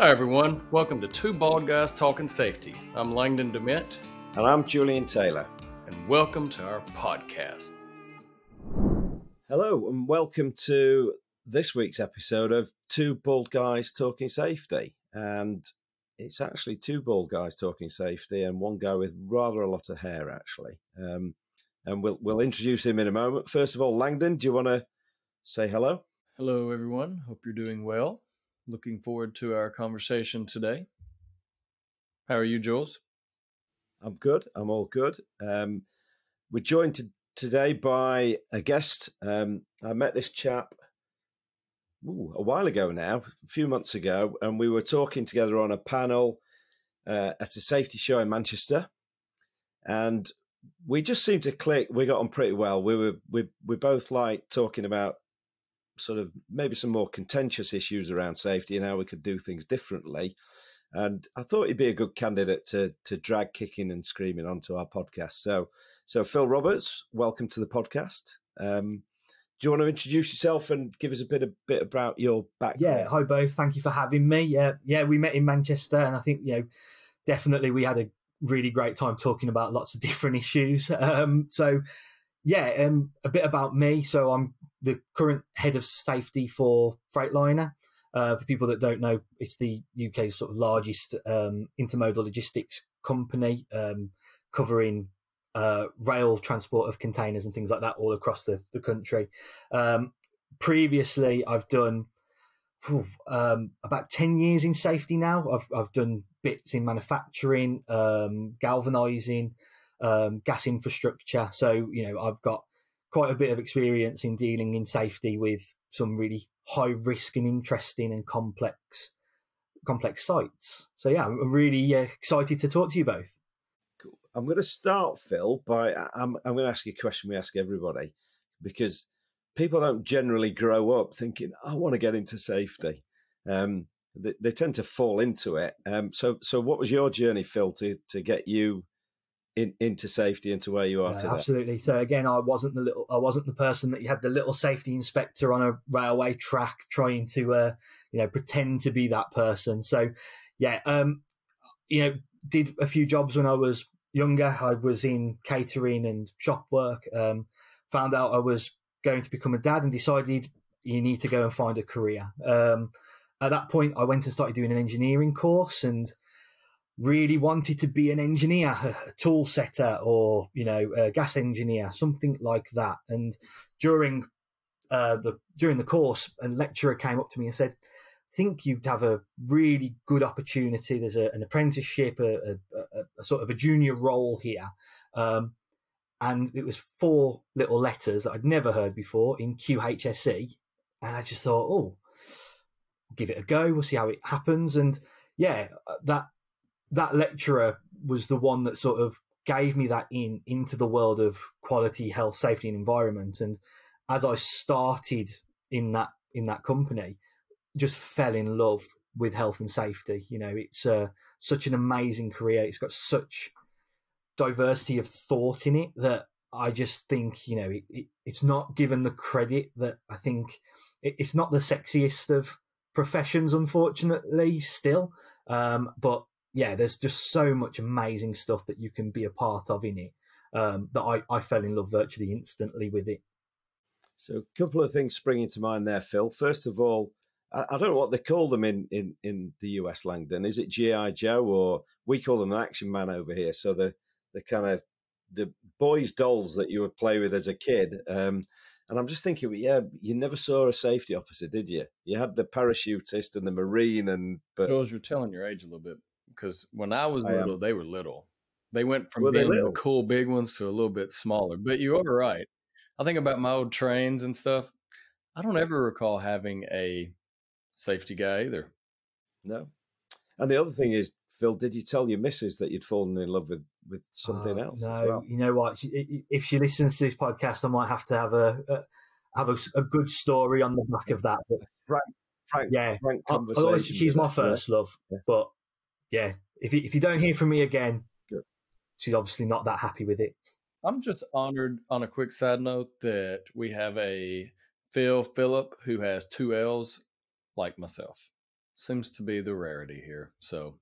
Hi, everyone. Welcome to Two Bald Guys Talking Safety. I'm Langdon Dement. And I'm Julian Taylor. And welcome to our podcast. Hello, and welcome to this week's episode of Two Bald Guys Talking Safety. And it's actually two bald guys talking safety and one guy with rather a lot of hair, actually. Um, and we'll, we'll introduce him in a moment. First of all, Langdon, do you want to say hello? Hello, everyone. Hope you're doing well. Looking forward to our conversation today. How are you, Jules? I'm good. I'm all good. Um, we're joined to, today by a guest. Um, I met this chap ooh, a while ago now, a few months ago, and we were talking together on a panel uh, at a safety show in Manchester, and we just seemed to click. We got on pretty well. We were we we both like talking about sort of maybe some more contentious issues around safety and how we could do things differently. And I thought he'd be a good candidate to to drag kicking and screaming onto our podcast. So, so Phil Roberts, welcome to the podcast. Um, do you want to introduce yourself and give us a bit a bit about your background? Yeah, hi both. Thank you for having me. Yeah, yeah, we met in Manchester, and I think you know definitely we had a really great time talking about lots of different issues. Um, so yeah, um, a bit about me. So I'm the current head of safety for Freightliner. Uh, for people that don't know, it's the UK's sort of largest um, intermodal logistics company, um, covering uh, rail transport of containers and things like that all across the, the country. Um, previously, I've done whew, um, about 10 years in safety now. I've, I've done bits in manufacturing, um, galvanizing, um, gas infrastructure. So, you know, I've got quite a bit of experience in dealing in safety with some really high risk and interesting and complex complex sites. So yeah, I'm really uh, excited to talk to you both. I'm going to start, Phil, by I'm I'm going to ask you a question we ask everybody because people don't generally grow up thinking I want to get into safety. Um, they, they, tend to fall into it. Um, so so what was your journey, Phil, to to get you in, into safety into where you are yeah, today. Absolutely. So again, I wasn't the little, I wasn't the person that you had the little safety inspector on a railway track trying to, uh, you know, pretend to be that person. So, yeah, um, you know, did a few jobs when I was younger. I was in catering and shop work. Um, found out I was going to become a dad and decided you need to go and find a career. Um, at that point, I went and started doing an engineering course and really wanted to be an engineer, a tool setter, or you know, a gas engineer, something like that. And during uh, the during the course, a lecturer came up to me and said, "I think you'd have a really good opportunity. There's a, an apprenticeship, a, a, a, sort of a junior role here." Um, and it was four little letters that I'd never heard before in QHSE, and I just thought, "Oh." Give it a go. We'll see how it happens. And yeah, that that lecturer was the one that sort of gave me that in into the world of quality health safety and environment. And as i started in that in that company just fell in love with health and safety. You know it's uh, such an amazing career. It's got such diversity of thought in it that i just think you know it, it, it's not given the credit that i think it, it's not the sexiest of professions unfortunately still. Um, but yeah, there's just so much amazing stuff that you can be a part of in it um, that I, I fell in love virtually instantly with it. So, a couple of things springing to mind there, Phil. First of all, I, I don't know what they call them in, in, in the US, Langdon. Is it GI Joe or we call them an action man over here? So the the kind of the boys' dolls that you would play with as a kid. Um, and I'm just thinking, yeah, you never saw a safety officer, did you? You had the parachutist and the marine, and but Jules, you're telling your age a little bit because when I was I little, am. they were little. They went from were being the cool big ones to a little bit smaller. But you are right. I think about my old trains and stuff. I don't ever recall having a safety guy either. No. And the other thing is, Phil, did you tell your missus that you'd fallen in love with with something uh, else? No, well? you know what? If she listens to this podcast, I might have to have a, a have a, a, good story on the back of that. But frank, frank, yeah, frank conversation. She's my first love, yeah. but yeah, if you, if you don't hear from me again, Good. she's obviously not that happy with it. I'm just honored on a quick side note that we have a Phil Phillip who has two L's like myself. seems to be the rarity here. So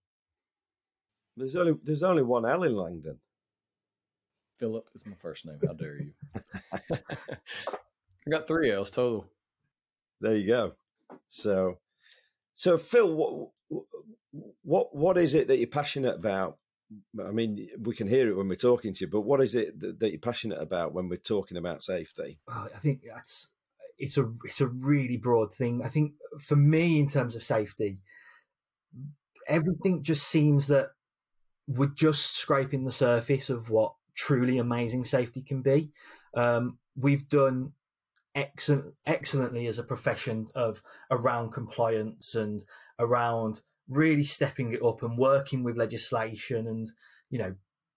there's only there's only one L in Langdon. Philip is my first name. How dare you? I got three L's total. There you go. So, so Phil, what what what is it that you're passionate about? I mean, we can hear it when we're talking to you, but what is it that, that you're passionate about when we're talking about safety? Oh, I think that's it's a it's a really broad thing. I think for me, in terms of safety, everything just seems that we're just scraping the surface of what truly amazing safety can be. Um, we've done excellent, excellently as a profession of around compliance and around really stepping it up and working with legislation and you know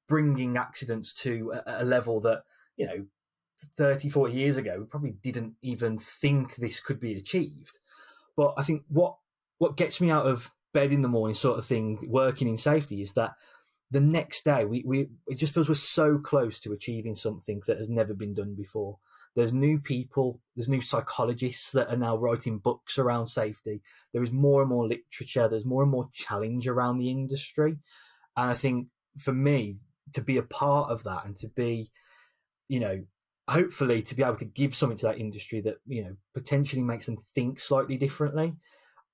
bringing accidents to a, a level that you know 30 40 years ago we probably didn't even think this could be achieved. But i think what what gets me out of bed in the morning sort of thing working in safety is that the next day we, we it just feels we're so close to achieving something that has never been done before there's new people there's new psychologists that are now writing books around safety. There is more and more literature there's more and more challenge around the industry. And i think for me to be a part of that and to be you know hopefully to be able to give something to that industry that you know potentially makes them think slightly differently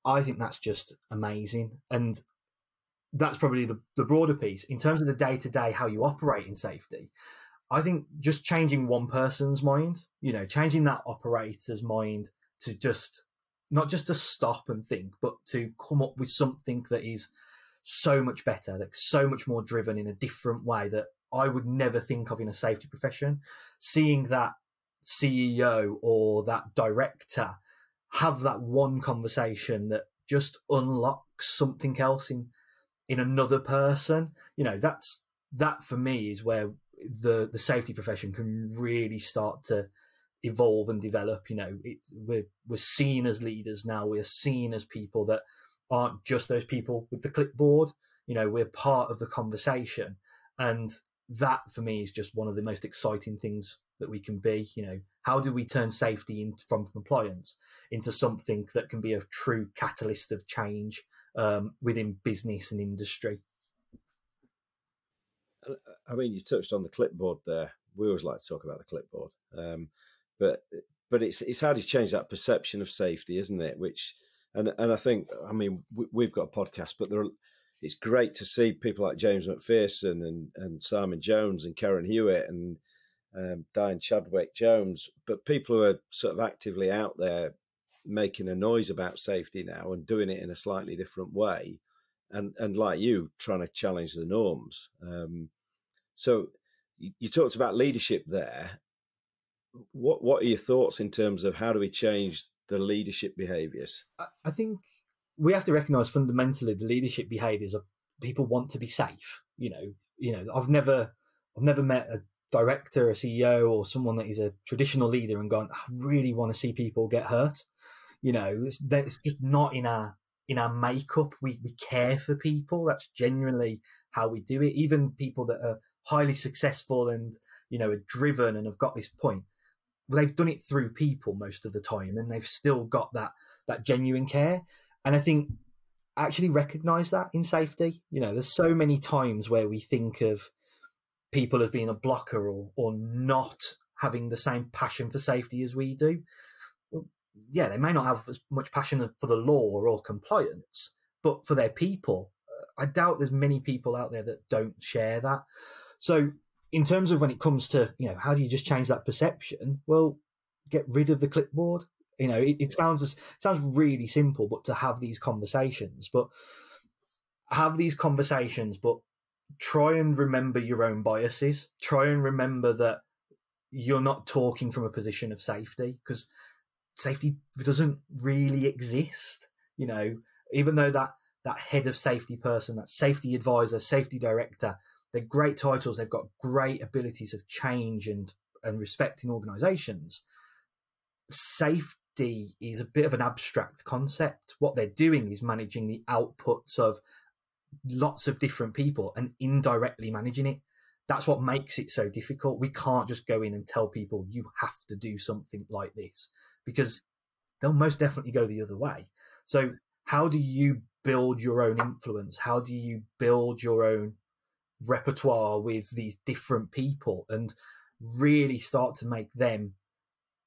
i think that's just amazing. And that's probably the, the broader piece. In terms of the day to day how you operate in safety. I think just changing one person's mind, you know, changing that operator's mind to just not just to stop and think, but to come up with something that is so much better, that's so much more driven in a different way that I would never think of in a safety profession. Seeing that CEO or that director have that one conversation that just unlocks something else in in another person. You know, that's that for me is where the the safety profession can really start to evolve and develop. You know, it, we're we're seen as leaders now. We're seen as people that aren't just those people with the clipboard. You know, we're part of the conversation, and that for me is just one of the most exciting things that we can be. You know, how do we turn safety in, from compliance into something that can be a true catalyst of change um, within business and industry. I mean, you touched on the clipboard there. We always like to talk about the clipboard, um, but but it's it's how do you change that perception of safety, isn't it? Which and and I think I mean we, have got a podcast, but there are, it's great to see people like James McPherson and and Simon Jones and Karen Hewitt and um, Diane Chadwick Jones, but people who are sort of actively out there making a noise about safety now and doing it in a slightly different way, and and like you, trying to challenge the norms. Um, so you, talked about leadership there. What what are your thoughts in terms of how do we change the leadership behaviours? I think we have to recognise fundamentally the leadership behaviours of people want to be safe. You know, you know, I've never I've never met a director, a CEO, or someone that is a traditional leader and gone, I really want to see people get hurt. You know, it's, it's just not in our in our makeup. We we care for people. That's genuinely how we do it. Even people that are highly successful and you know are driven and have got this point, they've done it through people most of the time, and they've still got that that genuine care. And I think actually recognize that in safety. You know, there's so many times where we think of people as being a blocker or or not having the same passion for safety as we do yeah, they may not have as much passion for the law or compliance, but for their people, uh, I doubt there's many people out there that don't share that. So, in terms of when it comes to you know how do you just change that perception? Well, get rid of the clipboard. You know, it, it sounds as, it sounds really simple, but to have these conversations, but have these conversations, but try and remember your own biases. Try and remember that you're not talking from a position of safety because safety doesn't really exist. You know, even though that that head of safety person, that safety advisor, safety director, they're great titles. They've got great abilities of change and and respecting organisations. Safety is a bit of an abstract concept. What they're doing is managing the outputs of lots of different people and indirectly managing it. That's what makes it so difficult. We can't just go in and tell people you have to do something like this because they'll most definitely go the other way. So how do you build your own influence? How do you build your own repertoire with these different people and really start to make them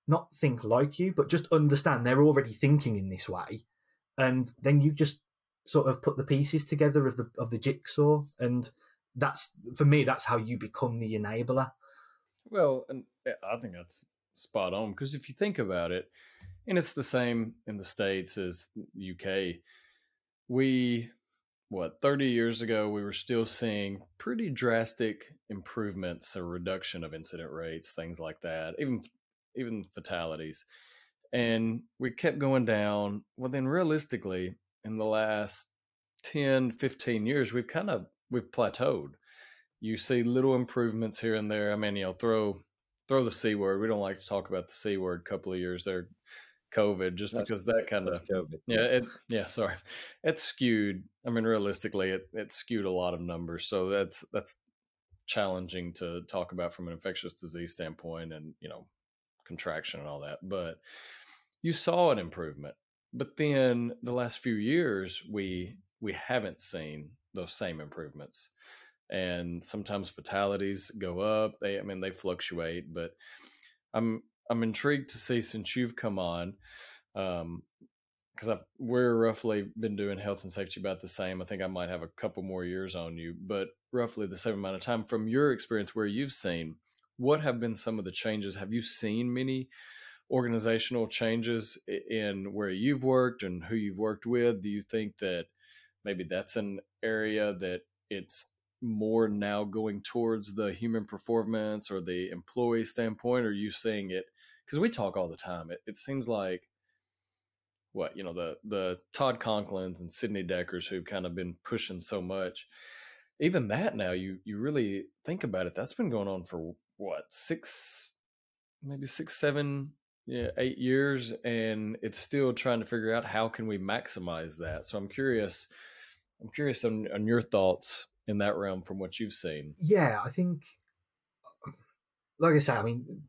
not think like you, but just understand they're already thinking in this way. And then you just sort of put the pieces together of the of the jigsaw and that's for me that's how you become the enabler well and i think that's spot on because if you think about it and it's the same in the states as uk we what 30 years ago we were still seeing pretty drastic improvements or reduction of incident rates things like that even even fatalities. And we kept going down. Well then realistically in the last 10 15 years we've kind of we've plateaued. You see little improvements here and there. I mean you know throw throw the c word. We don't like to talk about the c word. A couple of years there COVID, just that's, because that kind of yeah, it yeah, sorry, it's skewed. I mean, realistically, it it skewed a lot of numbers, so that's that's challenging to talk about from an infectious disease standpoint, and you know, contraction and all that. But you saw an improvement, but then the last few years, we we haven't seen those same improvements, and sometimes fatalities go up. They, I mean, they fluctuate, but I'm I'm intrigued to see since you've come on, because um, we're roughly been doing health and safety about the same. I think I might have a couple more years on you, but roughly the same amount of time. From your experience, where you've seen, what have been some of the changes? Have you seen many organizational changes in where you've worked and who you've worked with? Do you think that maybe that's an area that it's more now going towards the human performance or the employee standpoint? Or are you seeing it because we talk all the time. It, it seems like what you know the the Todd Conklins and Sidney Dekkers who've kind of been pushing so much. Even that now, you you really think about it. That's been going on for what six, maybe six, seven, yeah, eight years, and it's still trying to figure out how can we maximize that. So I'm curious. I'm curious on, on your thoughts in that realm from what you've seen. Yeah, I think, like I say, I mean,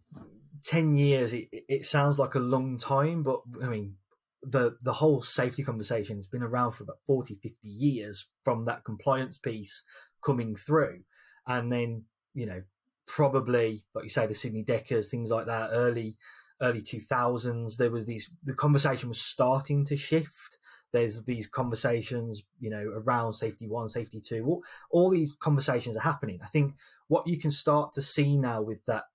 10 years it, it sounds like a long time but i mean the the whole safety conversation has been around for about 40 50 years from that compliance piece coming through. And then you know probably like you say the Sidney Dekkers things like that early early 2000s there was these the conversation was starting to shift. There's these conversations you know around safety one safety two all, all these conversations are happening. I think what you can start to see now with that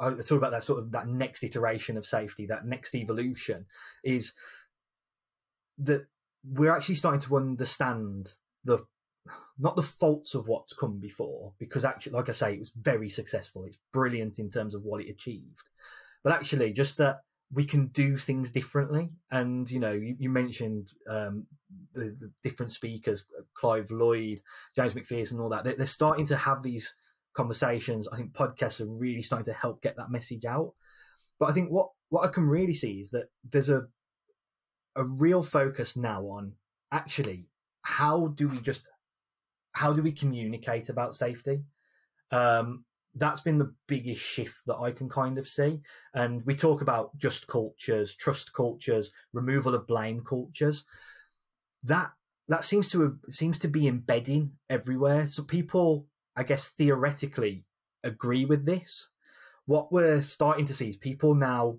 I talk about that sort of that next iteration of safety, that next evolution, is that we're actually starting to understand the not the faults of what's come before, because actually, like I say, it was very successful. It's brilliant in terms of what it achieved, but actually, just that we can do things differently. And you know, you, you mentioned um, the, the, different speakers, Clive Lloyd, James McPherson, and all that. They're, they're starting to have these conversations. I think podcasts are really starting to help get that message out. But I think what what I can really see is that there's a a real focus now on actually how do we just how do we communicate about safety? Um, that's been the biggest shift that I can kind of see. And we talk about just cultures, trust cultures, removal of blame cultures. That that seems to have, seems to be embedding everywhere. So people I guess, theoretically agree with this. What we're starting to see is people now,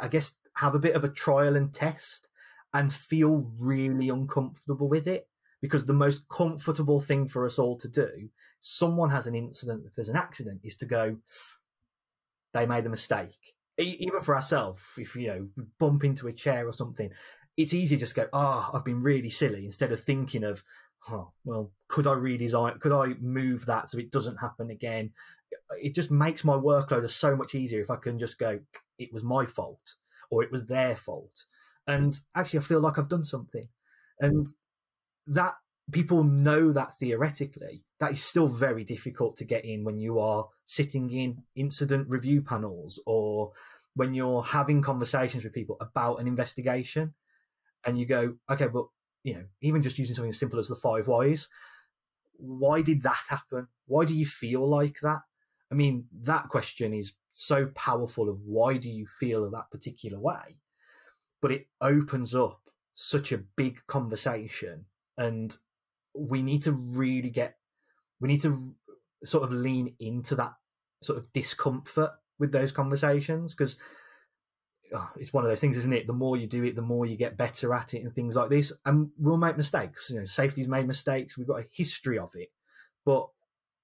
I guess, have a bit of a trial and test and feel really uncomfortable with it because the most comfortable thing for us all to do, someone has an incident, if there's an accident, is to go, they made a mistake. Even for ourselves, if you know, bump into a chair or something, it's easy to just go, ah, oh, I've been really silly, instead of thinking of, oh, well, could I redesign? Could I move that so it doesn't happen again? It just makes my workload so much easier if I can just go, it was my fault or it was their fault. And actually, I feel like I've done something. And that people know that theoretically, that is still very difficult to get in when you are sitting in incident review panels or when you're having conversations with people about an investigation and you go, okay, but you know, even just using something as simple as the five whys, why did that happen? Why do you feel like that? I mean, that question is so powerful of why do you feel that particular way? But it opens up such a big conversation, and we need to really get, we need to sort of lean into that sort of discomfort with those conversations because oh, it's one of those things, isn't it? The more you do it, the more you get better at it, and things like this. And we'll make mistakes. You know, safety's made mistakes. We've got a history of it, but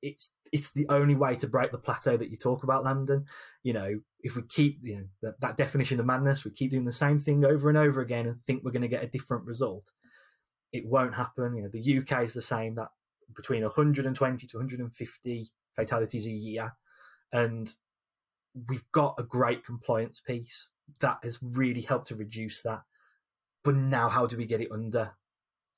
it's it's the only way to break the plateau that you talk about, Langdon. You know, if we keep you know that, that definition of madness, we keep doing the same thing over and over again and think we're going to get a different result, it won't happen. You know, the UK is the same that between 120 to 150 fatalities a year, and we've got a great compliance piece that has really helped to reduce that. But now, how do we get it under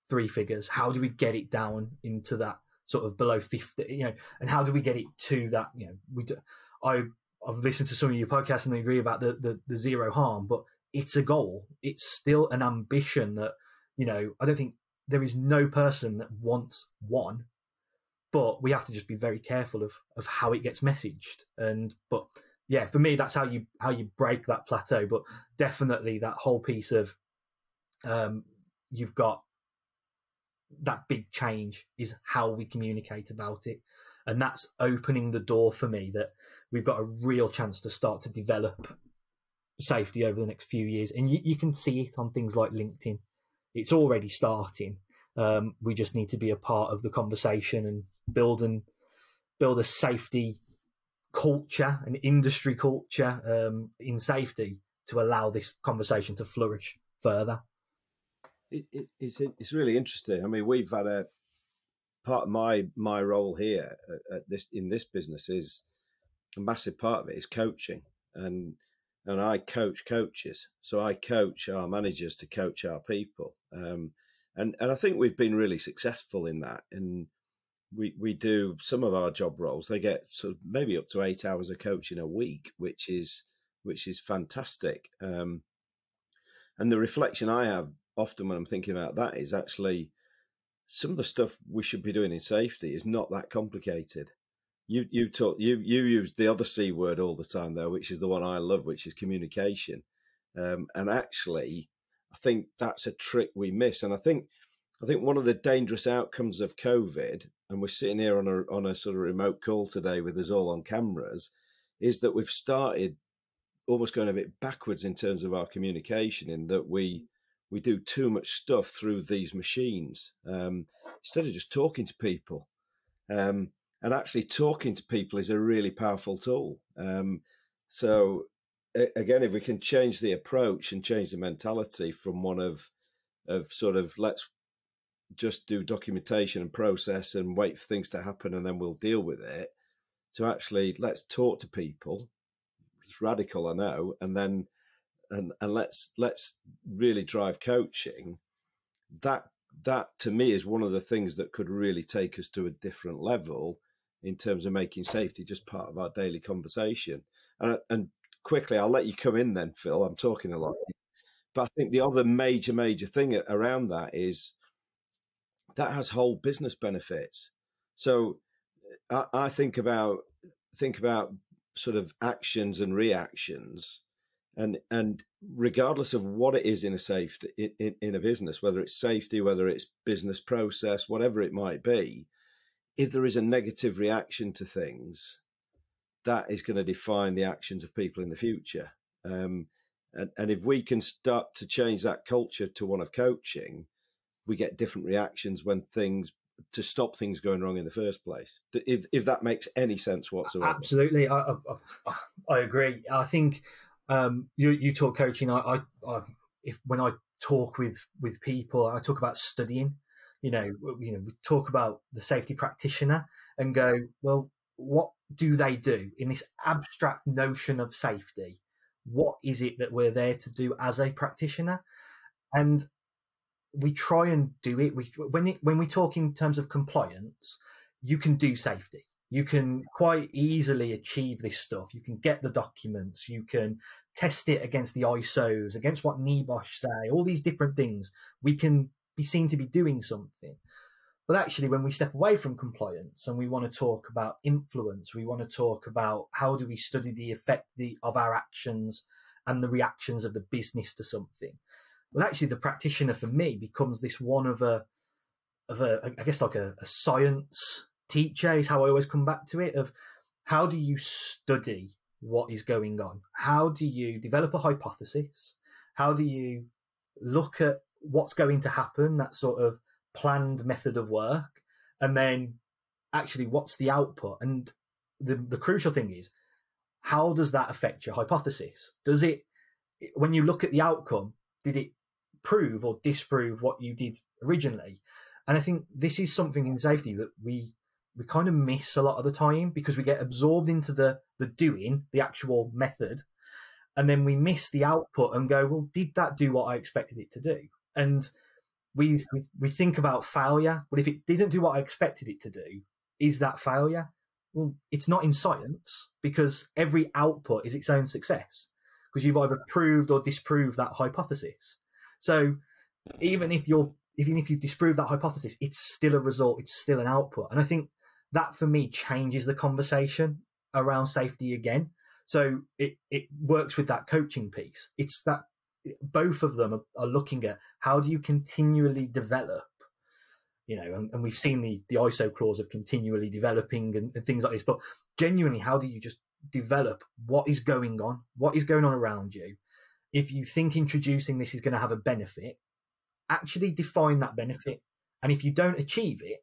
three figures? How do we get it down into that sort of below 50, you know, and how do we get it to that, you know, we do, I, I've listened to some of your podcasts and I agree about the, the, the zero harm, but it's a goal. It's still an ambition that, you know, I don't think there is no person that wants one, but we have to just be very careful of, of how it gets messaged. And, but yeah, for me, that's how you, how you break that plateau. But definitely that whole piece of, um, you've got that big change is how we communicate about it. And that's opening the door for me that we've got a real chance to start to develop safety over the next few years. And you, you can see it on things like LinkedIn. It's already starting. Um, we just need to be a part of the conversation and build and build a safety culture, and industry culture um, in safety to allow this conversation to flourish further it, it, it's it's really interesting. I mean, we've had a part of my my role here at, this in this business is a massive part of it is coaching and and I coach coaches. So I coach our managers to coach our people. Um, and and I think we've been really successful in that. And we we do some of our job roles. They get sort of maybe up to eight hours of coaching a week, which is which is fantastic. Um, and the reflection I have often when I'm thinking about that is actually some of the stuff we should be doing in safety is not that complicated. You you talk you you use the other c word all the time though, which is the one I love, which is communication. Um, and actually, I think that's a trick we miss. And I think I think one of the dangerous outcomes of COVID, and we're sitting here on a on a sort of remote call today with us all on cameras, is that we've started almost going a bit backwards in terms of our communication, in that we we do too much stuff through these machines um, instead of just talking to people. Um, and actually, talking to people is a really powerful tool. Um, so, again, if we can change the approach and change the mentality from one of of sort of let's just do documentation and process and wait for things to happen and then we'll deal with it to actually let's talk to people. It's radical i know and then and and let's let's really drive coaching. That that to me is one of the things that could really take us to a different level in terms of making safety just part of our daily conversation. And and quickly i'll let you come in then phil i'm talking a lot. But i think the other major major thing around that is that has whole business benefits. So i, I think about think about sort of actions and reactions and and regardless of what it is in a safety in, in, a business whether it's safety whether it's business process whatever it might be if there is a negative reaction to things that is going to define the actions of people in the future. Um, and, and if we can start to change that culture to one of coaching we get different reactions when things to stop things going wrong in the first place if, if that makes any sense whatsoever absolutely I, I, I agree i think um, you you talk coaching. I, I, I, if when I talk with with people, I talk about studying. You know, you know, we talk about the safety practitioner and go, well, what do they do in this abstract notion of safety? What is it that we're there to do as a practitioner? And we try and do it. We when it, when we talk in terms of compliance, you can do safety you can quite easily achieve this stuff. You can get the documents, you can test it against the ISOs, against what NEBOSH say, all these different things. We can be seen to be doing something. But actually, when we step away from compliance and we want to talk about influence, we want to talk about how do we study the effect of our actions and the reactions of the business to something, well, actually, the practitioner for me becomes this one of a, of a, I guess like a, a science teacher is how I always come back to it. Of how do you study what is going on? How do you develop a hypothesis? How do you look at what's going to happen? That sort of planned method of work, and then actually what's the output? And the the crucial thing is how does that affect your hypothesis? Does it, when you look at the outcome, did it prove or disprove what you did originally? And I think this is something in safety that we we kind of miss a lot of the time because we get absorbed into the the doing, the actual method, and then we miss the output and go, well, did that do what I expected it to do? And we we, we think about failure. Well, if it didn't do what I expected it to do, is that failure? Well, it's not in science because every output is its own success because you've either proved or disproved that hypothesis. So even if you're even if you've disproved that hypothesis, it's still a result, it's still an output. And I think that for me changes the conversation around safety again. So it, it works with that coaching piece. It's that both of them are, are looking at how do you continually develop you know, and, and, we've seen the the ISO clause of continually developing and, and, things like this. But genuinely, how do you just develop what is going on, what is going on around you? If you think introducing this is going to have a benefit, actually define that benefit. And if you don't achieve it,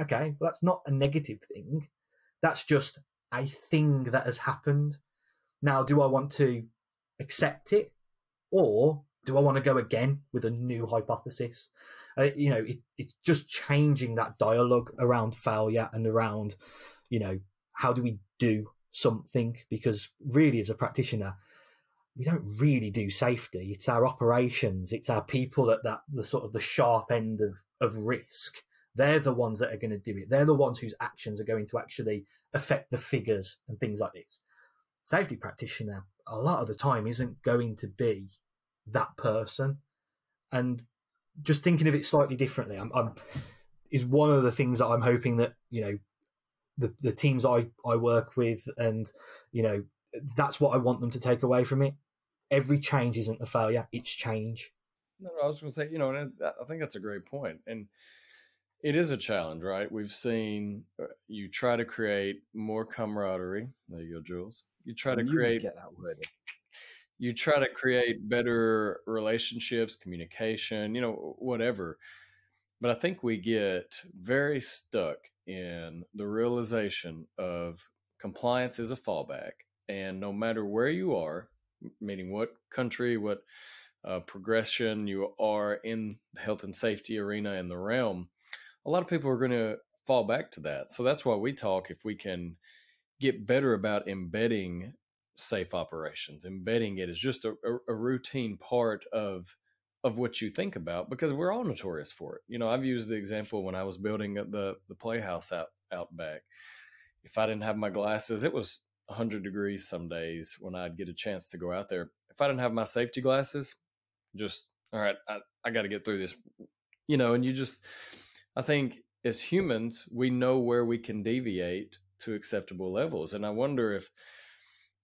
okay, well, that's not a negative thing. That's just a thing that has happened. Now, do I want to accept it, or do I want to go again with a new hypothesis? Uh, you know, it, it's just changing that dialogue around failure and around, you know, how do we do something? Because really, as a practitioner, we don't really do safety. It's our operations. It's our people at that the sort of the sharp end of of risk. They're the ones that are going to do it. They're the ones whose actions are going to actually affect the figures and things like this. Safety practitioner, a lot of the time, isn't going to be that person. And just thinking of it slightly differently, I'm, I'm is one of the things that I'm hoping that you know the the teams I I work with and you know that's what I want them to take away from it. Every change isn't a failure; it's change. No, I was going to say, you know, and I think that's a great point, and it is a challenge, right? We've seen uh, you try to create more camaraderie. There you go, Jules. You try to create get that word you try to create better relationships, communication, you know, whatever. But I think we get very stuck in the realization of compliance is a fallback. And no matter where you are, meaning what country, what uh, progression you are in the health and safety arena in the realm, a lot of people are going to fall back to that. So that's why we talk if we can get better about embedding safe operations. Embedding it is just a, a, routine part of of what you think about because we're all notorious for it. You know, I've used the example when I was building the the playhouse out out back. If I didn't have my glasses, it was 100 degrees some days when I'd get a chance to go out there. If I didn't have my safety glasses, just all right, I, I got to get through this. You know, and you just, I think as humans, we know where we can deviate to acceptable levels. And I wonder if,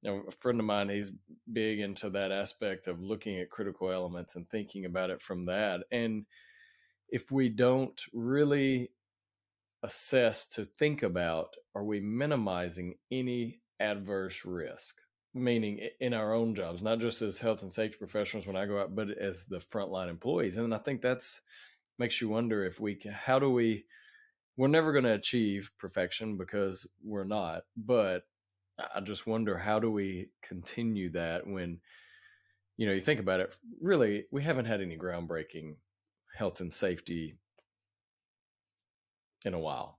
you know, a friend of mine, he's big into that aspect of looking at critical elements and thinking about it from that. And if we don't really assess to think about, are we minimizing any adverse risk? Meaning in our own jobs, not just as health and safety professionals when I go out, but as the frontline employees. And I think that's makes you wonder if we can, how do we, we're never going to achieve perfection because we're not, but I just wonder how do we continue that when, you know, you think about it, really, we haven't had any groundbreaking health and safety in a while.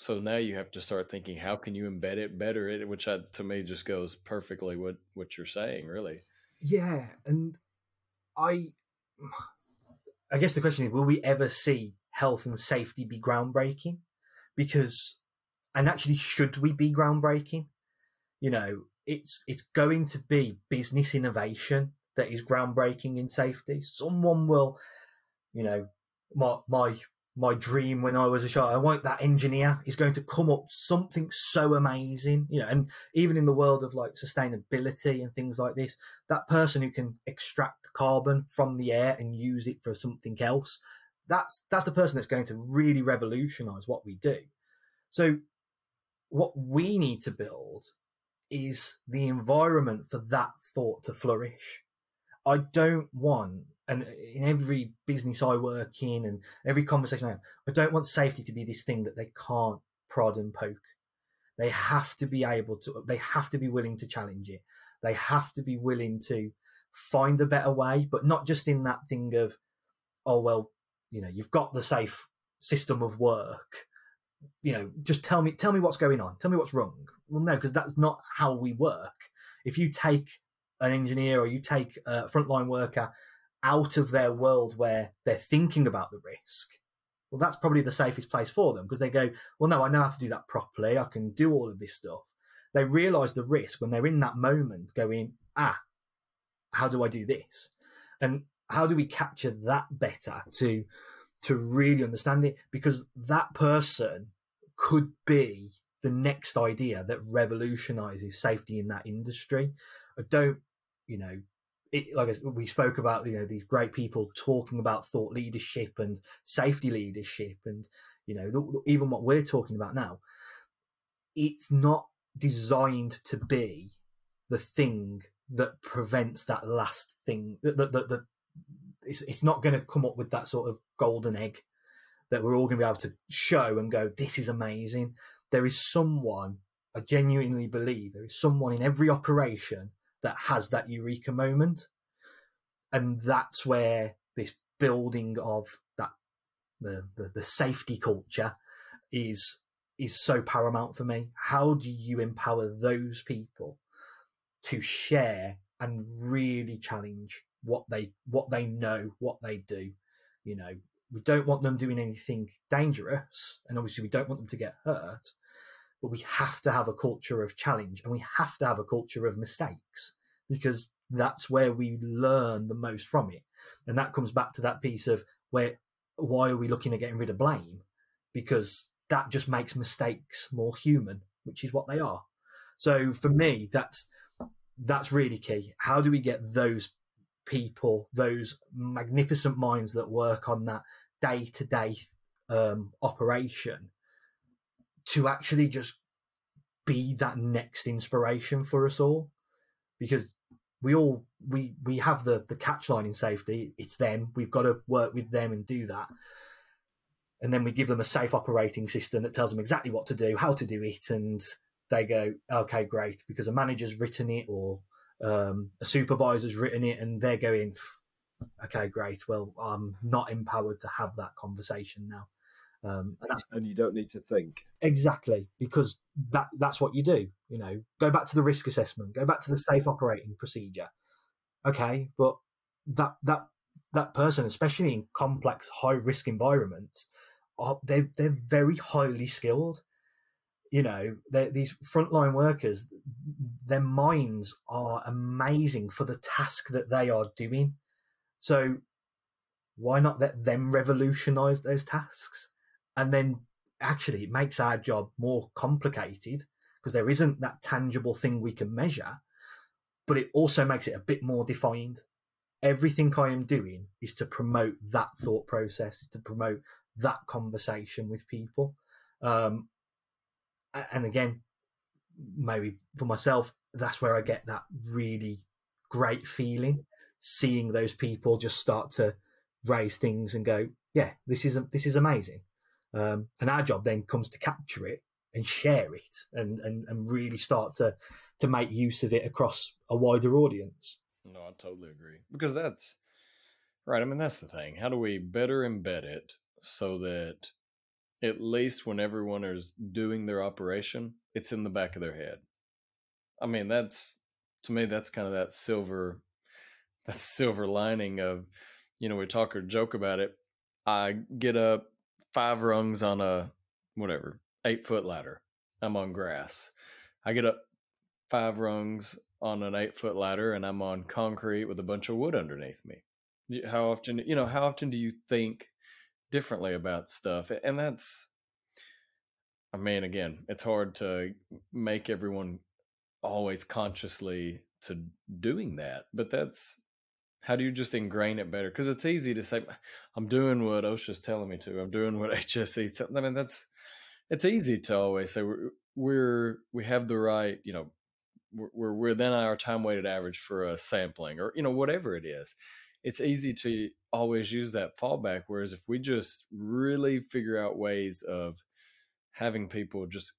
So now you have to start thinking, how can you embed it better? It, which I, to me just goes perfectly what what you're saying, really. Yeah, and I, I guess the question is, will we ever see health and safety be groundbreaking? Because, and actually, should we be groundbreaking? you know, it's it's going to be business innovation that is groundbreaking in safety. Someone will, you know, my my my dream when I was a child. I want that engineer is going to come up something so amazing, you know. And even in the world of like sustainability and things like this, that person who can extract carbon from the air and use it for something else, that's that's the person that's going to really revolutionize what we do. So, what we need to build is the environment for that thought to flourish. I don't want and uh, in every business I work in and every conversation I have, I don't want safety to be this thing that they can't prod and poke. They have to be able to, they have to be willing to challenge it. They have to be willing to find a better way, but not just in that thing of, oh, well, you know, you've got the safe system of work. You know, just tell me, tell me what's going on. Tell me what's wrong. Well, no, because that's not how we work. If you take an engineer or you take a frontline worker out of their world where they're thinking about the risk, well, that's probably the safest place for them because they go, well, no, I know how to do that properly. I can do all of this stuff. They realize the risk when they're in that moment going, ah, how do I do this? And how do we capture that better to, to really understand it? Because that person could be the next idea that revolutionizes safety in that industry. I don't, you know, it, like we spoke about, you know, these great people talking about thought leadership and safety leadership, and you know, the, even what we're talking about now, it's not designed to be the thing that prevents that last thing. That that, it's it's not going to come up with that sort of golden egg that we're all going to be able to show and go, this is amazing. There is someone I genuinely believe there is someone in every operation that has that eureka moment. And that's where this building of that the, the, the safety culture is is so paramount for me. How do you empower those people to share and really challenge what they what they know, what they do? You know, we don't want them doing anything dangerous, and obviously we don't want them to get hurt but we have to have a culture of challenge and we have to have a culture of mistakes because that's where we learn the most from it. And that comes back to that piece of where why are we looking at getting rid of blame? Because that just makes mistakes more human, which is what they are. So for me, that's that's really key. How do we get those people, those magnificent minds that work on that day to day operation to actually just be that next inspiration for us all. Because we all we we have the the catch line in safety. It's them. We've got to work with them and do that. And then we give them a safe operating system that tells them exactly what to do how to do it and they go okay great because a manager's written it or um, a supervisor's written it and they're going okay great. Well i'm not empowered to have that conversation now um, and, and, you don't need to think exactly because that that's what you do. You know, go back to the risk assessment, go back to the safe operating procedure. Okay, but that that that person, especially in complex, high risk environments, are they they're very highly skilled. You know, these frontline workers, their minds are amazing for the task that they are doing. So, why not let them revolutionize those tasks? And then actually it makes our job more complicated because there isn't that tangible thing we can measure but it also makes it a bit more defined. Everything i am doing is to promote that thought process is to promote that conversation with people. Um, and again maybe for myself that's where i get that really great feeling seeing those people just start to raise things and go yeah this is this is amazing um, and our job then comes to capture it and share it and, and, and really start to, to make use of it across a wider audience. No, I totally agree. Because that's right. I mean, that's the thing. How do we better embed it so that at least when everyone is doing their operation, it's in the back of their head? I mean, that's to me, that's kind of that silver, that silver lining of, you know, we talk or joke about it. I get up, five rungs on a whatever eight foot ladder. I'm on grass. I get up five rungs on an eight foot ladder and I'm on concrete with a bunch of wood underneath me. How often, you know, how often do you think differently about stuff, and that's. I mean, again, it's hard to make everyone always consciously to doing that, but that's how do you just ingrain it better? Because it's easy to say, "I'm doing what OSHA's telling me to. I'm doing what HSE's telling." I mean, that's it's easy to always say we're, we're we have the right, you know, we're, we're within our time weighted average for a sampling or you know whatever it is. It's easy to always use that fallback. Whereas if we just really figure out ways of having people just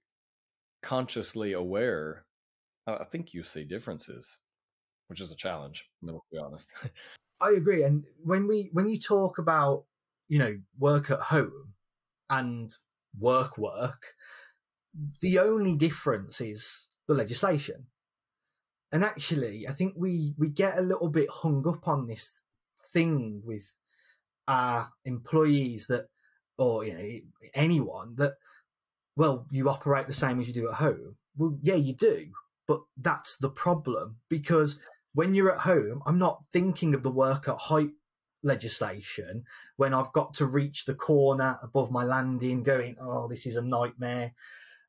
consciously aware, I think you see differences which is a challenge. to be honest. I agree. And when we when you talk about you know work at home and work work, the only difference is the legislation. And actually, I think we we get a little bit hung up on this thing with our employees that, or you know, anyone that, well, you operate the same as you do at home. Well, yeah, you do, but that's the problem because when you're at home, I'm not thinking of the work at height legislation when I've got to reach the corner above my landing, going, oh, this is a nightmare,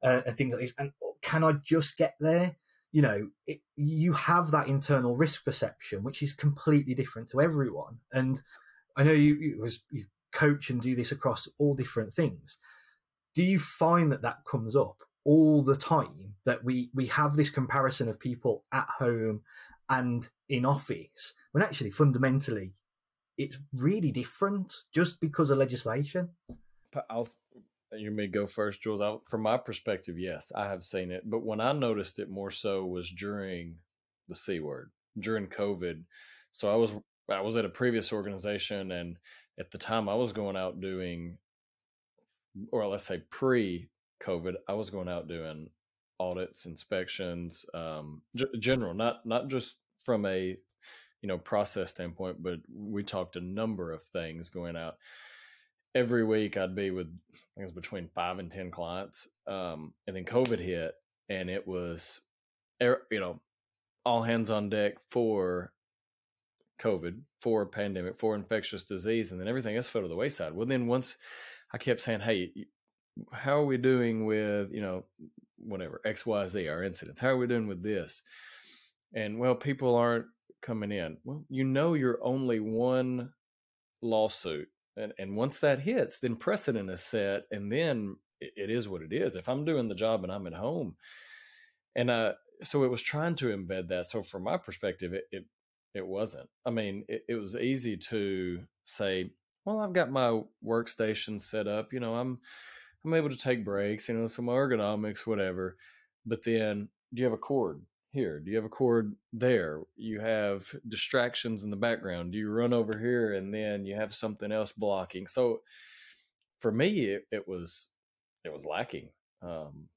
uh, and things like this. And can I just get there? You know, it, you have that internal risk perception, which is completely different to everyone. And I know you, you, you coach and do this across all different things. Do you find that that comes up all the time that we we have this comparison of people at home and in office when actually fundamentally it's really different just because of legislation. I'll you may go first, Jules. I, from my perspective, yes, I have seen it. But when I noticed it more so was during the C word, during COVID. So I was I was at a previous organization, and at the time I was going out doing, or let's say pre COVID, I was going out doing audits, inspections, um, g- general, not not just from a you know process standpoint, but we talked a number of things going out. Every week, I'd be with I think it was between five and ten clients, um, and then COVID hit, and it was er, you know all hands on deck for COVID, for pandemic, for infectious disease, and then everything else fell to the wayside. Well, then once I kept saying, "Hey, how are we doing with you know whatever X Y Z our incidents? How are we doing with this?" and well, people aren't coming in. Well, you know, you're only one lawsuit, and and once that hits, then precedent is set, and then it, it is what it is. If I'm doing the job and I'm at home, and uh, so it was trying to embed that. So from my perspective, it it, it wasn't. I mean, it, it was easy to say, well, I've got my workstation set up. You know, I'm I'm able to take breaks. You know, some ergonomics, whatever. But then, do you have a cord? here? Do you have a cord there? You have distractions in the background. Do you run over here and then you have something else blocking? So for me, it, it was it was lacking. Um,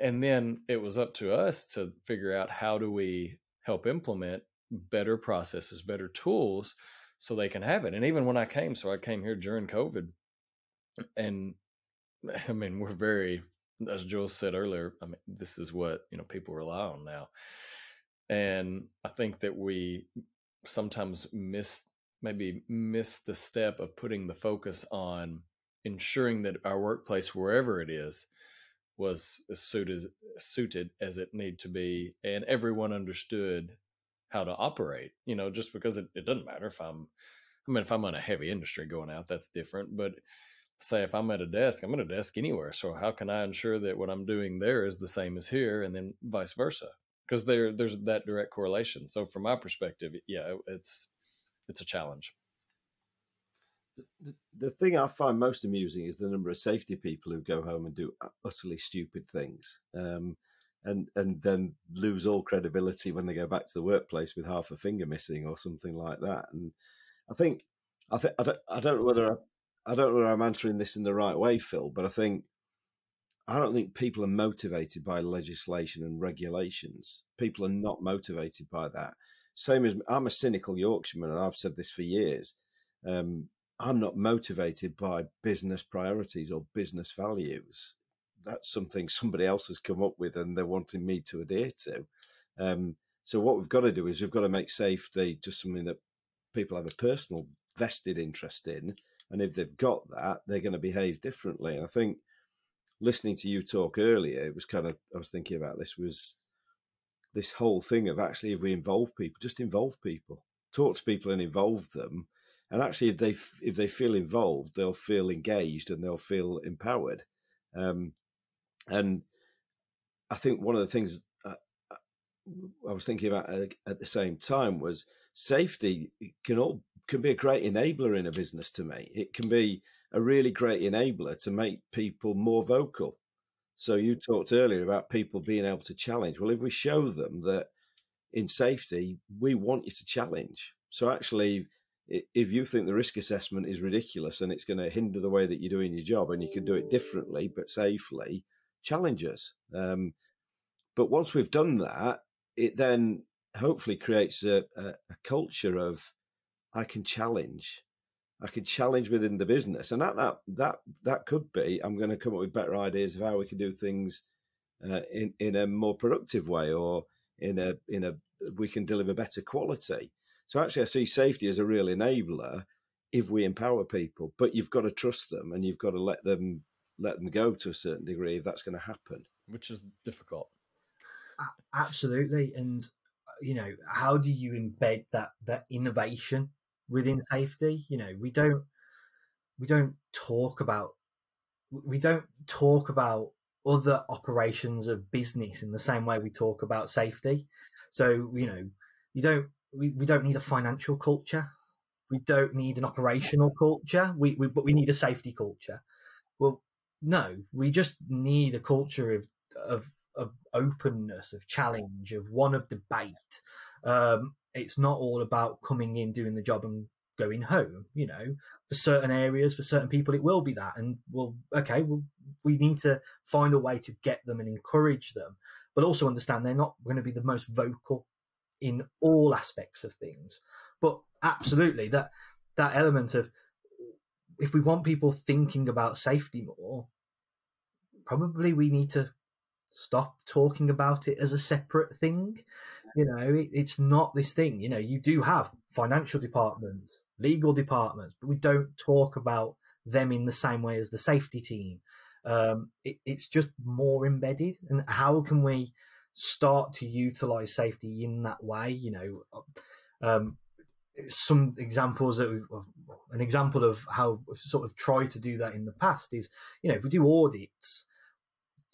and then it was up to us to figure out how do we help implement better processes, better tools, so they can have it. And even when I came, so I came here during COVID, and I mean we're very as Joel said earlier, I mean, this is what you know people rely on now, and I think that we sometimes miss maybe miss the step of putting the focus on ensuring that our workplace, wherever it is, was as suited suited as it need to be, and everyone understood how to operate. You know, just because it, it doesn't matter if I'm, I mean, if I'm on a heavy industry going out, that's different, but say if I'm at a desk, I'm at a desk anywhere. So how can I ensure that what I'm doing there is the same as here, and then vice versa? Because there there's that direct correlation. So from my perspective, yeah, it's it's a challenge. The, thing I find most amusing is the number of safety people who go home and do utterly stupid things, um, and and then lose all credibility when they go back to the workplace with half a finger missing or something like that. And I think I think I don't, I don't know whether I don't know whether I'm answering this in the right way, Phil, but I think I don't think people are motivated by legislation and regulations. People are not motivated by that. Same as I'm a cynical Yorkshireman, and I've said this for years. Um, I'm not motivated by business priorities or business values. That's something somebody else has come up with, and they're wanting me to adhere to. Um, so what we've got to do is we've got to make safety just something that people have a personal vested interest in, And if they've got that, they're going to behave differently. And I think listening to you talk earlier, it was kind of, I was thinking about this was this whole thing of actually, if we involve people, just involve people, talk to people and involve them. And actually, if they if they feel involved, they'll feel engaged and they'll feel empowered. Um, and I think one of the things uh, uh, I, I was thinking about uh, at the same time was safety can all can be a great enabler in a business to me. It can be a really great enabler to make people more vocal. So you talked earlier about people being able to challenge. Well, if we show them that in safety, we want you to challenge. So actually, if you think the risk assessment is ridiculous and it's going to hinder the way that you're doing your job and you can do it differently but safely, challenge us. Um, but once we've done that, it then hopefully creates a, a, a culture of I can challenge. I can challenge within the business, and that that that that could be. I'm going to come up with better ideas of how we can do things uh, in in a more productive way, or in a in a we can deliver better quality. So actually, I see safety as a real enabler if we empower people. But you've got to trust them, and you've got to let them let them go to a certain degree if that's going to happen, which is difficult. Absolutely, and you know, how do you embed that that innovation within safety? You know, we don't we don't talk about we don't talk about other operations of business in the same way we talk about safety. So, you know, you don't we, we don't need a financial culture. We don't need an operational culture. We, we but we need a safety culture. Well, no, we just need a culture of of of openness, of challenge, of one of debate. Um, it's not all about coming in, doing the job, and going home. You know, for certain areas, for certain people, it will be that. And well, okay, well, we need to find a way to get them and encourage them, but also understand they're not going to be the most vocal in all aspects of things. But absolutely, that that element of if we want people thinking about safety more, probably we need to stop talking about it as a separate thing. You know, it, it's not this thing. You know, you do have financial departments, legal departments, but we don't talk about them in the same way as the safety team. Um, it, it's just more embedded. And how can we start to utilize safety in that way? You know, um, some examples that we've, an example of how sort of tried to do that in the past is, you know, if we do audits,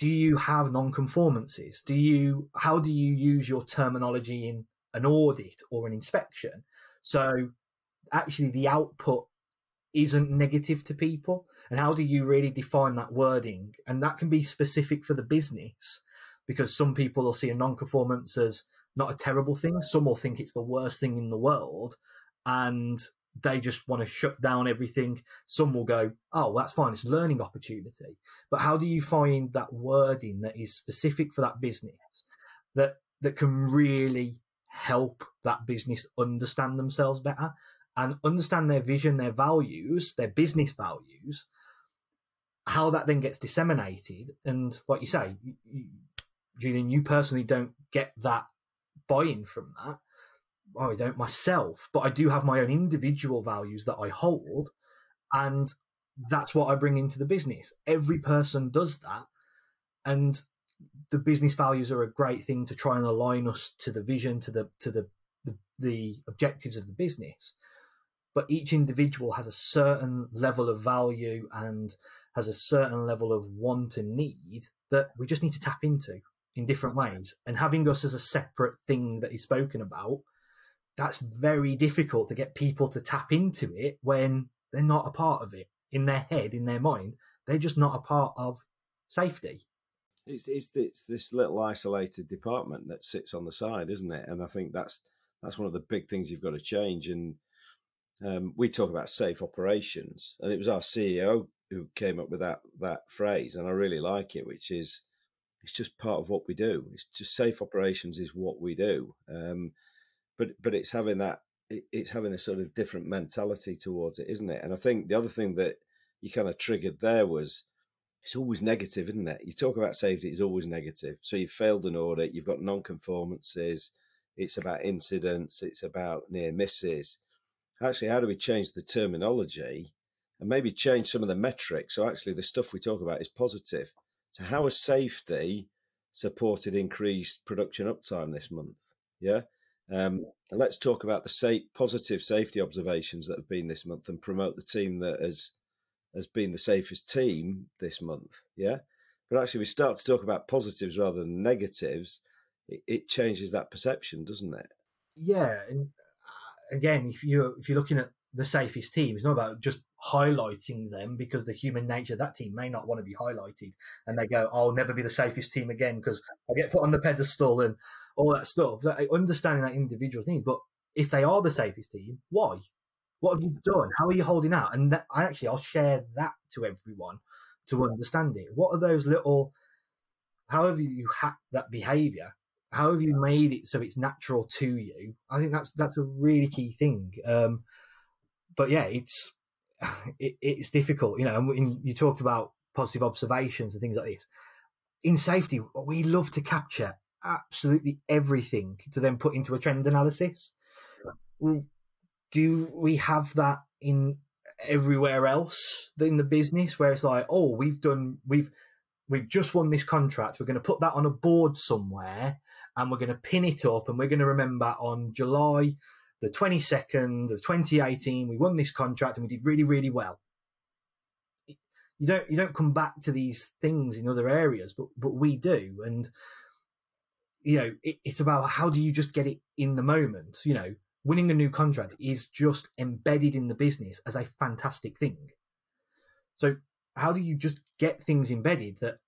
do you have non-conformances? Do you how do you use your terminology in an audit or an inspection? So actually the output isn't negative to people and how do you really define that wording and that can be specific for the business because some people will see a non-conformance as not a terrible thing some will think it's the worst thing in the world and they just want to shut down everything some will go oh that's fine it's a learning opportunity but how do you find that wording that is specific for that business that that can really help that business understand themselves better and understand their vision, their values, their business values, how that then gets disseminated. And like you say, you, Julian, you personally don't get that buy in from that. I don't myself, but I do have my own individual values that I hold. And that's what I bring into the business. Every person does that. And the business values are a great thing to try and align us to the vision, to the to the the, the objectives of the business but each individual has a certain level of value and has a certain level of want and need that we just need to tap into in different ways. And having us as a separate thing that is spoken about, that's very difficult to get people to tap into it when they're not a part of it in their head, in their mind. They're just not a part of safety. It's, it's, it's this little isolated department that sits on the side, isn't it? And I think that's that's one of the big things you've got to change. And um, we talk about safe operations, and it was our CEO who came up with that that phrase, and I really like it, which is it's just part of what we do. It's just safe operations is what we do. Um, but but it's having that it's having a sort of different mentality towards it, isn't it? And I think the other thing that you kind of triggered there was it's always negative, isn't it? You talk about safety, it's always negative. So you've failed an audit, you've got non-conformances, it's about incidents, it's about near misses actually, how do we change the terminology and maybe change some of the metrics. So actually, the stuff we talk about is positive. So how has safety supported increased production uptime this month? Yeah. Um, let's talk about the sa- positive safety observations that have been this month and promote the team that has has been the safest team this month. Yeah. But actually, we start to talk about positives rather than negatives. It, it changes that perception, doesn't it? Yeah, and uh, again, if you if you're looking at the safest team, it's not about just highlighting them because the human nature of that team may not want to be highlighted, and they go, "I'll never be the safest team again because I get put on the pedestal and all that stuff." Understanding that individual's need, but if they are the safest team, why? What have you done? How are you holding out? And that, I actually I'll share that to everyone to understand it. What are those little, however you hack that behavior, how have you made it so it's natural to you? I think that's that's a really key thing. Um, but yeah, it's it, it's difficult, you know. And you talked about positive observations and things like this. In safety, we love to capture absolutely everything to then put into a trend analysis. Do we have that in everywhere else in the business where it's like, oh, we've done, we've, we've just won this contract. We're going to put that on a board somewhere and we're going to pin it up and we're going to remember on July the 22nd of 2018, we won this contract and we did really, really well. You don't, you don't come back to these things in other areas, but, but we do. And, you know, it, it's about how do you just get it in the moment, you know, winning a new contract is just embedded in the business as a fantastic thing. So, how do you just get things embedded that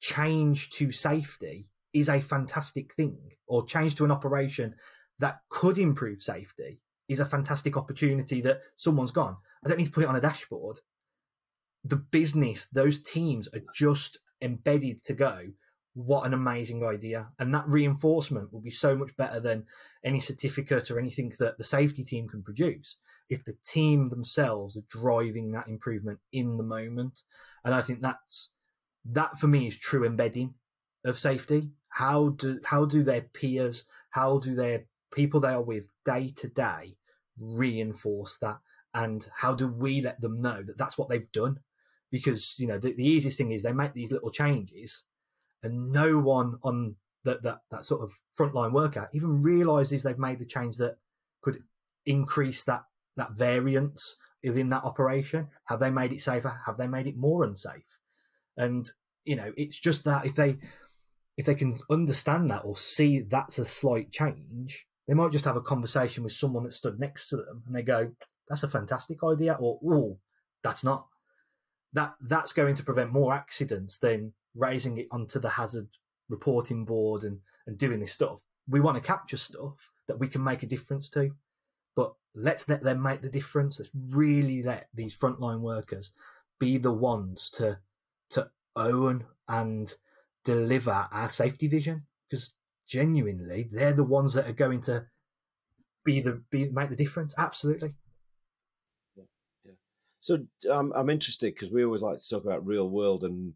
change to safety is a fantastic thing, or change to an operation that could improve safety is a fantastic opportunity that someone's gone. I don't need to put it on a dashboard. The business, those teams are just embedded to go what an amazing idea. And that reinforcement will be so much better than any certificate or anything that the safety team can produce if the team themselves are driving that improvement in the moment. And I think that's that for me is true embedding of safety. How do how do their peers, how do their people they are with day to day reinforce that? And how do we let them know that that's what they've done? Because you know the, the easiest thing is they make these little changes and no one on that that, that sort of frontline worker even realizes they've made the change that could increase that that variance within that operation. Have they made it safer? Have they made it more unsafe? And you know, it's just that if they if they can understand that or see that's a slight change, they might just have a conversation with someone that stood next to them and they go, "That's a fantastic idea," or "Oh, that's not." That that's going to prevent more accidents than raising it onto the hazard reporting board and, and doing this stuff. We want to capture stuff that we can make a difference to, but let's let them make the difference. Let's really let these frontline workers be the ones to to own and deliver our safety vision because genuinely they're the ones that are going to be the be make the difference. Absolutely. So um, I'm interested because we always like to talk about real world and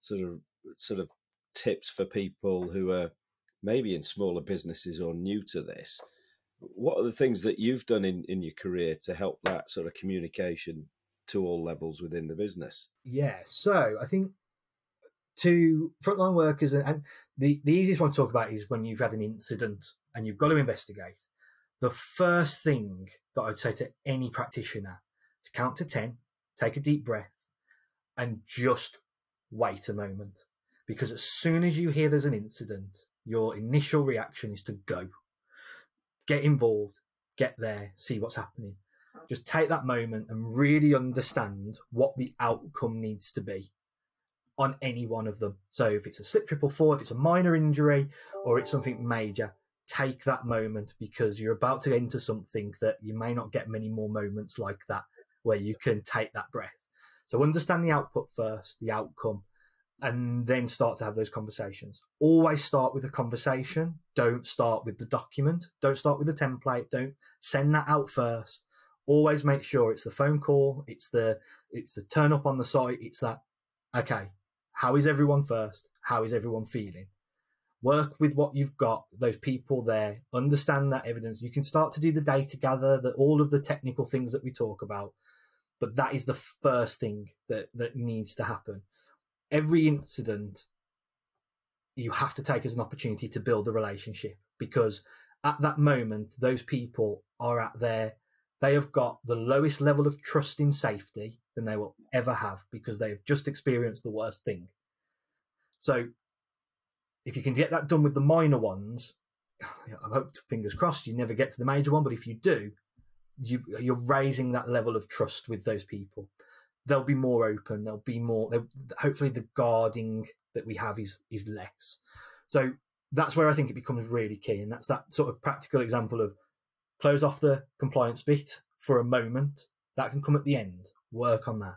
sort of sort of tips for people who are maybe in smaller businesses or new to this. What are the things that you've done in, in your career to help that sort of communication to all levels within the business? Yeah so i think to frontline workers and, and the, the easiest one to talk about is when you've had an incident and you've got to investigate. The first thing that i'd say to any practitioner is count to 10 take a deep breath and just wait a moment. Because as soon as you hear there's an incident, your initial reaction is to go. Get involved, get there, see what's happening. Just take that moment and really understand what the outcome needs to be on any one of them. So if it's a slip triple four, if it's a minor injury, or it's something major, take that moment because you're about to enter something that you may not get many more moments like that where you can take that breath. So understand the output first, the outcome, and then start to have those conversations. Always start with a conversation. Don't start with the document. Don't start with the template. Don't send that out first. Always make sure it's the phone call. It's the it's the turn up on the site. It's that okay. How is everyone first? How is everyone feeling? Work with what you've got. Those people there. Understand that evidence. You can start to do the data gather, that all of the technical things that we talk about but that is the first thing that that needs to happen. Every incident you have to take as an opportunity to build a relationship because at that moment those people are at their they have got the lowest level of trust in safety than they will ever have because they have just experienced the worst thing. So, if you can get that done with the minor ones, I hope, fingers crossed, you never get to the major one. But if you do, you you're raising that level of trust with those people. They'll be more open. They'll be more. Hopefully, the guarding that we have is is less. So that's where I think it becomes really key, and that's that sort of practical example of close off the compliance bit for a moment. That can come at the end. Work on that,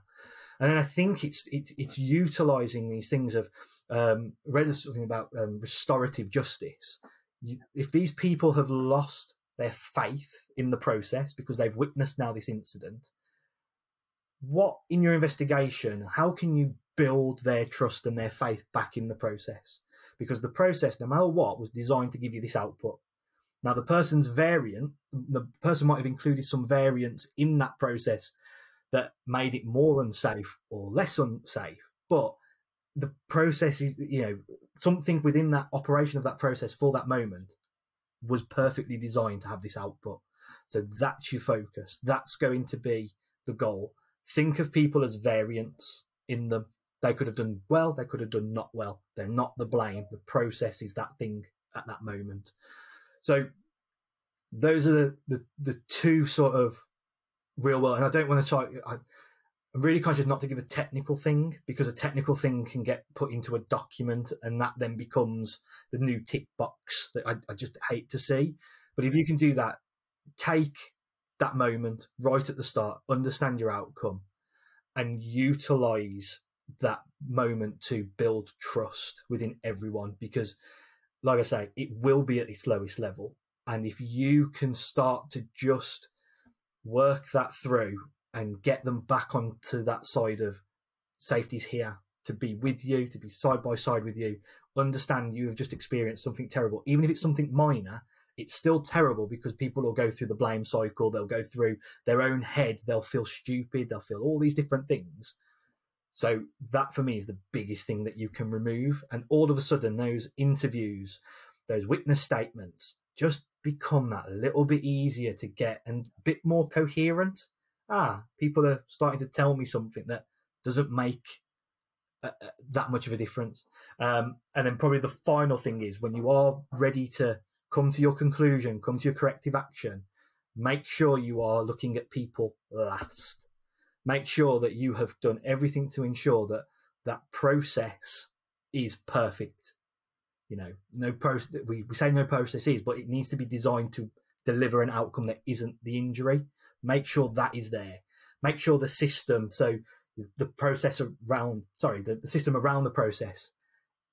and then I think it's it's, it's utilizing these things of um, read something about um, restorative justice. You, if these people have lost their faith in the process because they've witnessed now this incident, what in your investigation? How can you build their trust and their faith back in the process? Because the process, no matter what, was designed to give you this output. Now, the person's variant, the person might have included some variants in that process that made it more unsafe or less unsafe, but the process is, you know, something within that operation of that process for that moment was perfectly designed to have this output. So that's your focus. That's going to be the goal. Think of people as variants in them. They could have done well, they could have done not well. They're not the blame. The process is that thing at that moment. So those are the, the, the two sort of real world. And I don't want to try. I, I'm really conscious not to give a technical thing because a technical thing can get put into a document and that then becomes the new tick box that I, I just hate to see. But if you can do that, take that moment right at the start, understand your outcome, and utilize that moment to build trust within everyone because like I say, it will be at its lowest level. And if you can start to just work that through and get them back onto that side of safety's here to be with you, to be side by side with you, understand you have just experienced something terrible. Even if it's something minor, it's still terrible because people will go through the blame cycle, they'll go through their own head, they'll feel stupid, they'll feel all these different things. So that for me is the biggest thing that you can remove. And all of a sudden, those interviews, those witness statements just become that little bit easier to get and a bit more coherent. Ah, people are starting to tell me something that doesn't make uh, uh, that much of a difference. Um, and then probably the final thing is when you are ready to come to your conclusion, come to your corrective action, make sure you are looking at people last make sure that you have done everything to ensure that that process is perfect. You know, no process. We, we say no process is, but it needs to be designed to deliver an outcome that isn't the injury. Make sure that is there. Make sure the system, so the process around, sorry, the, the system around the process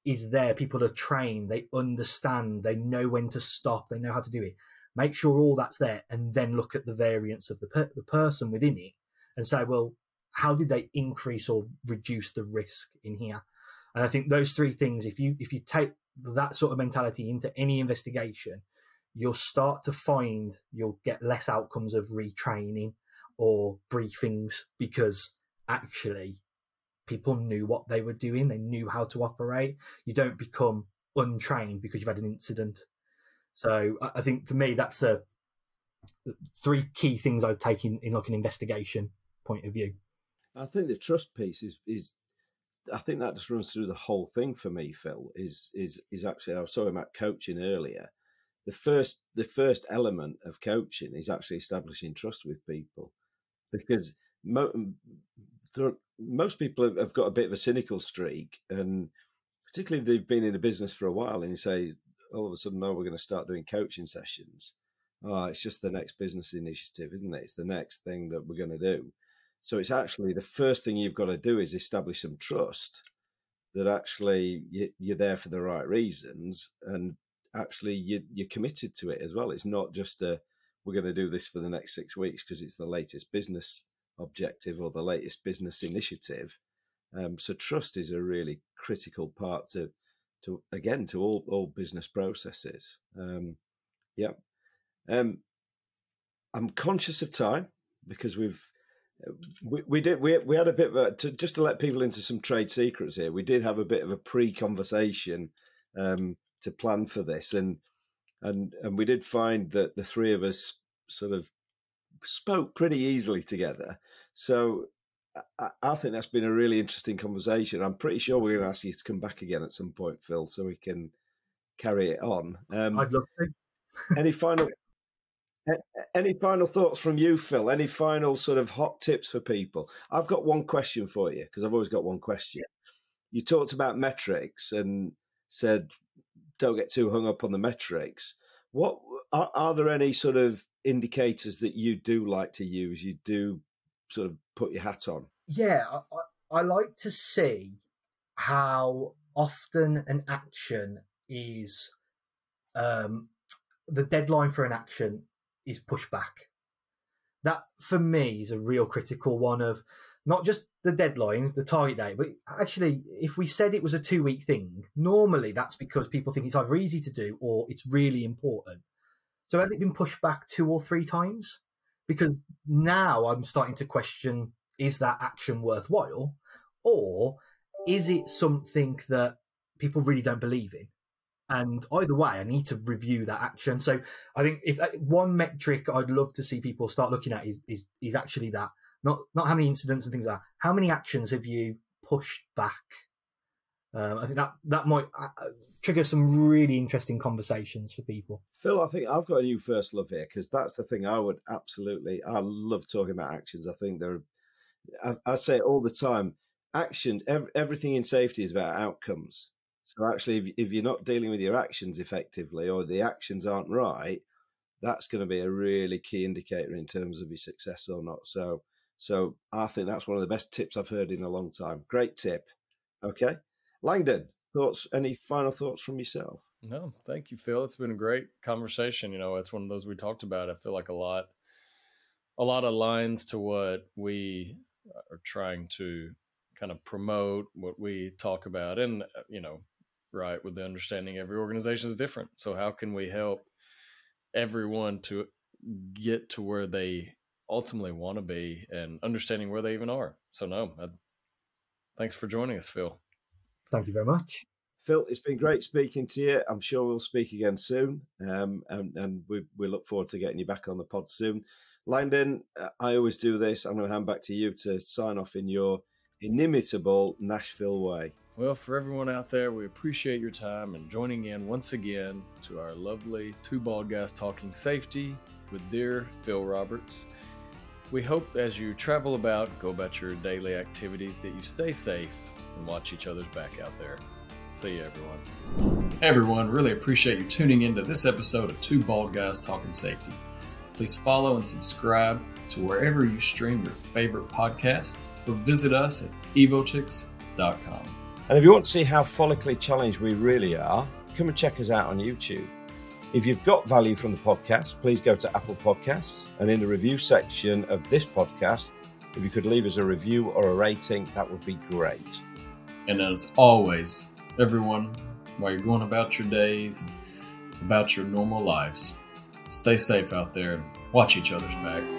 is there. People are trained. They understand. They know when to stop. They know how to do it. Make sure all that's there, and then look at the variance of the per, the person within it and say, well, how did they increase or reduce the risk in here? And I think those three things, if you if you take that sort of mentality into any investigation, you'll start to find you'll get less outcomes of retraining or briefings because actually people knew what they were doing, they knew how to operate. You don't become untrained because you've had an incident. So I think for me, that's a three key things I'd take in, in like an investigation point of view. I think the trust piece is is I think that just runs through the whole thing for me, Phil. Is is is actually I was talking about coaching earlier. The first the first element of coaching is actually establishing trust with people, because mo- most people have got a bit of a cynical streak, and particularly if they've been in a business for a while, and you say all of a sudden, now we're going to start doing coaching sessions. Oh, it's just the next business initiative, isn't it? It's the next thing that we're going to do. So it's actually the first thing you've got to do is establish some trust that actually you're there for the right reasons and actually you're committed to it as well. It's not just a we're going to do this for the next six weeks because it's the latest business objective or the latest business initiative. Um, so trust is a really critical part to to again to all all business processes. Um, yeah, um, I'm conscious of time because we've we, we did we, we had a bit of a to, just to let people into some trade secrets here. We did have a bit of a pre-conversation um, to plan for this, and and and we did find that the three of us sort of spoke pretty easily together. So I, I think that's been a really interesting conversation. I'm pretty sure we're going to ask you to come back again at some point, Phil, so we can carry it on. Um, I'd love to. any final any final thoughts from you, Phil? Any final sort of hot tips for people? I've got one question for you because I've always got one question. You talked about metrics and said don't get too hung up on the metrics. What are, are there any sort of indicators that you do like to use? You do sort of put your hat on. Yeah, I, I like to see how often an action is um, the deadline for an action is pushed back. That for me is a real critical one of not just the deadline, the target date, but actually, if we said it was a two week thing, normally that's because people think it's either easy to do or it's really important. So has it been pushed back two or three times? Because now I'm starting to question is that action worthwhile? Or is it something that people really don't believe in? And either way, I need to review that action. So I think if uh, one metric I'd love to see people start looking at is is, is actually that not not how many incidents and things like that. How many actions have you pushed back? Um, I think that that might uh, uh trigger some really interesting conversations for people. Phil, I think I've got a new first love here because that's the thing I would absolutely. I love talking about actions. I think they're. I, I say all the time. Action. Every, everything in safety is about outcomes. So actually, if, if you're not dealing with your actions effectively, or the actions aren't right, that's going to be a really key indicator in terms of your success or not. So, so I think that's one of the best tips I've heard in a long time. Great tip. Okay, Langdon, thoughts? Any final thoughts from yourself? No, thank you, Phil. It's been a great conversation. You know, it's one of those we talked about. I feel like a lot, a lot of lines to what we are trying to kind of promote, what we talk about, and uh, you know, right? With the understanding every organization is different. So how can we help everyone to get to where they ultimately want to be and understanding where they even are? So no, I, thanks for joining us, Phil. Thank you very much. Phil, it's been great speaking to you. I'm sure we'll speak again soon, um, and, and we, we look forward to getting you back on the pod soon. Langdon, uh, I always do this. I'm going to hand back to you to sign off in your inimitable Nashville way. Well, for everyone out there, we appreciate your time and joining in once again to our lovely two bald guys talking safety with dear Phil Roberts. We hope as you travel about, go about your daily activities, that you stay safe and watch each other's back out there. See you, everyone. Hey, everyone. Really appreciate you tuning into this episode of Two Bald Guys Talking Safety. Please follow and subscribe to wherever you stream your favorite podcast or visit us at evotix.com. And if you want to see how follically challenged we really are, come and check us out on YouTube. If you've got value from the podcast, please go to Apple Podcasts and in the review section of this podcast, if you could leave us a review or a rating, that would be great. And as always, everyone, while you're going about your days and about your normal lives, stay safe out there and watch each other's back.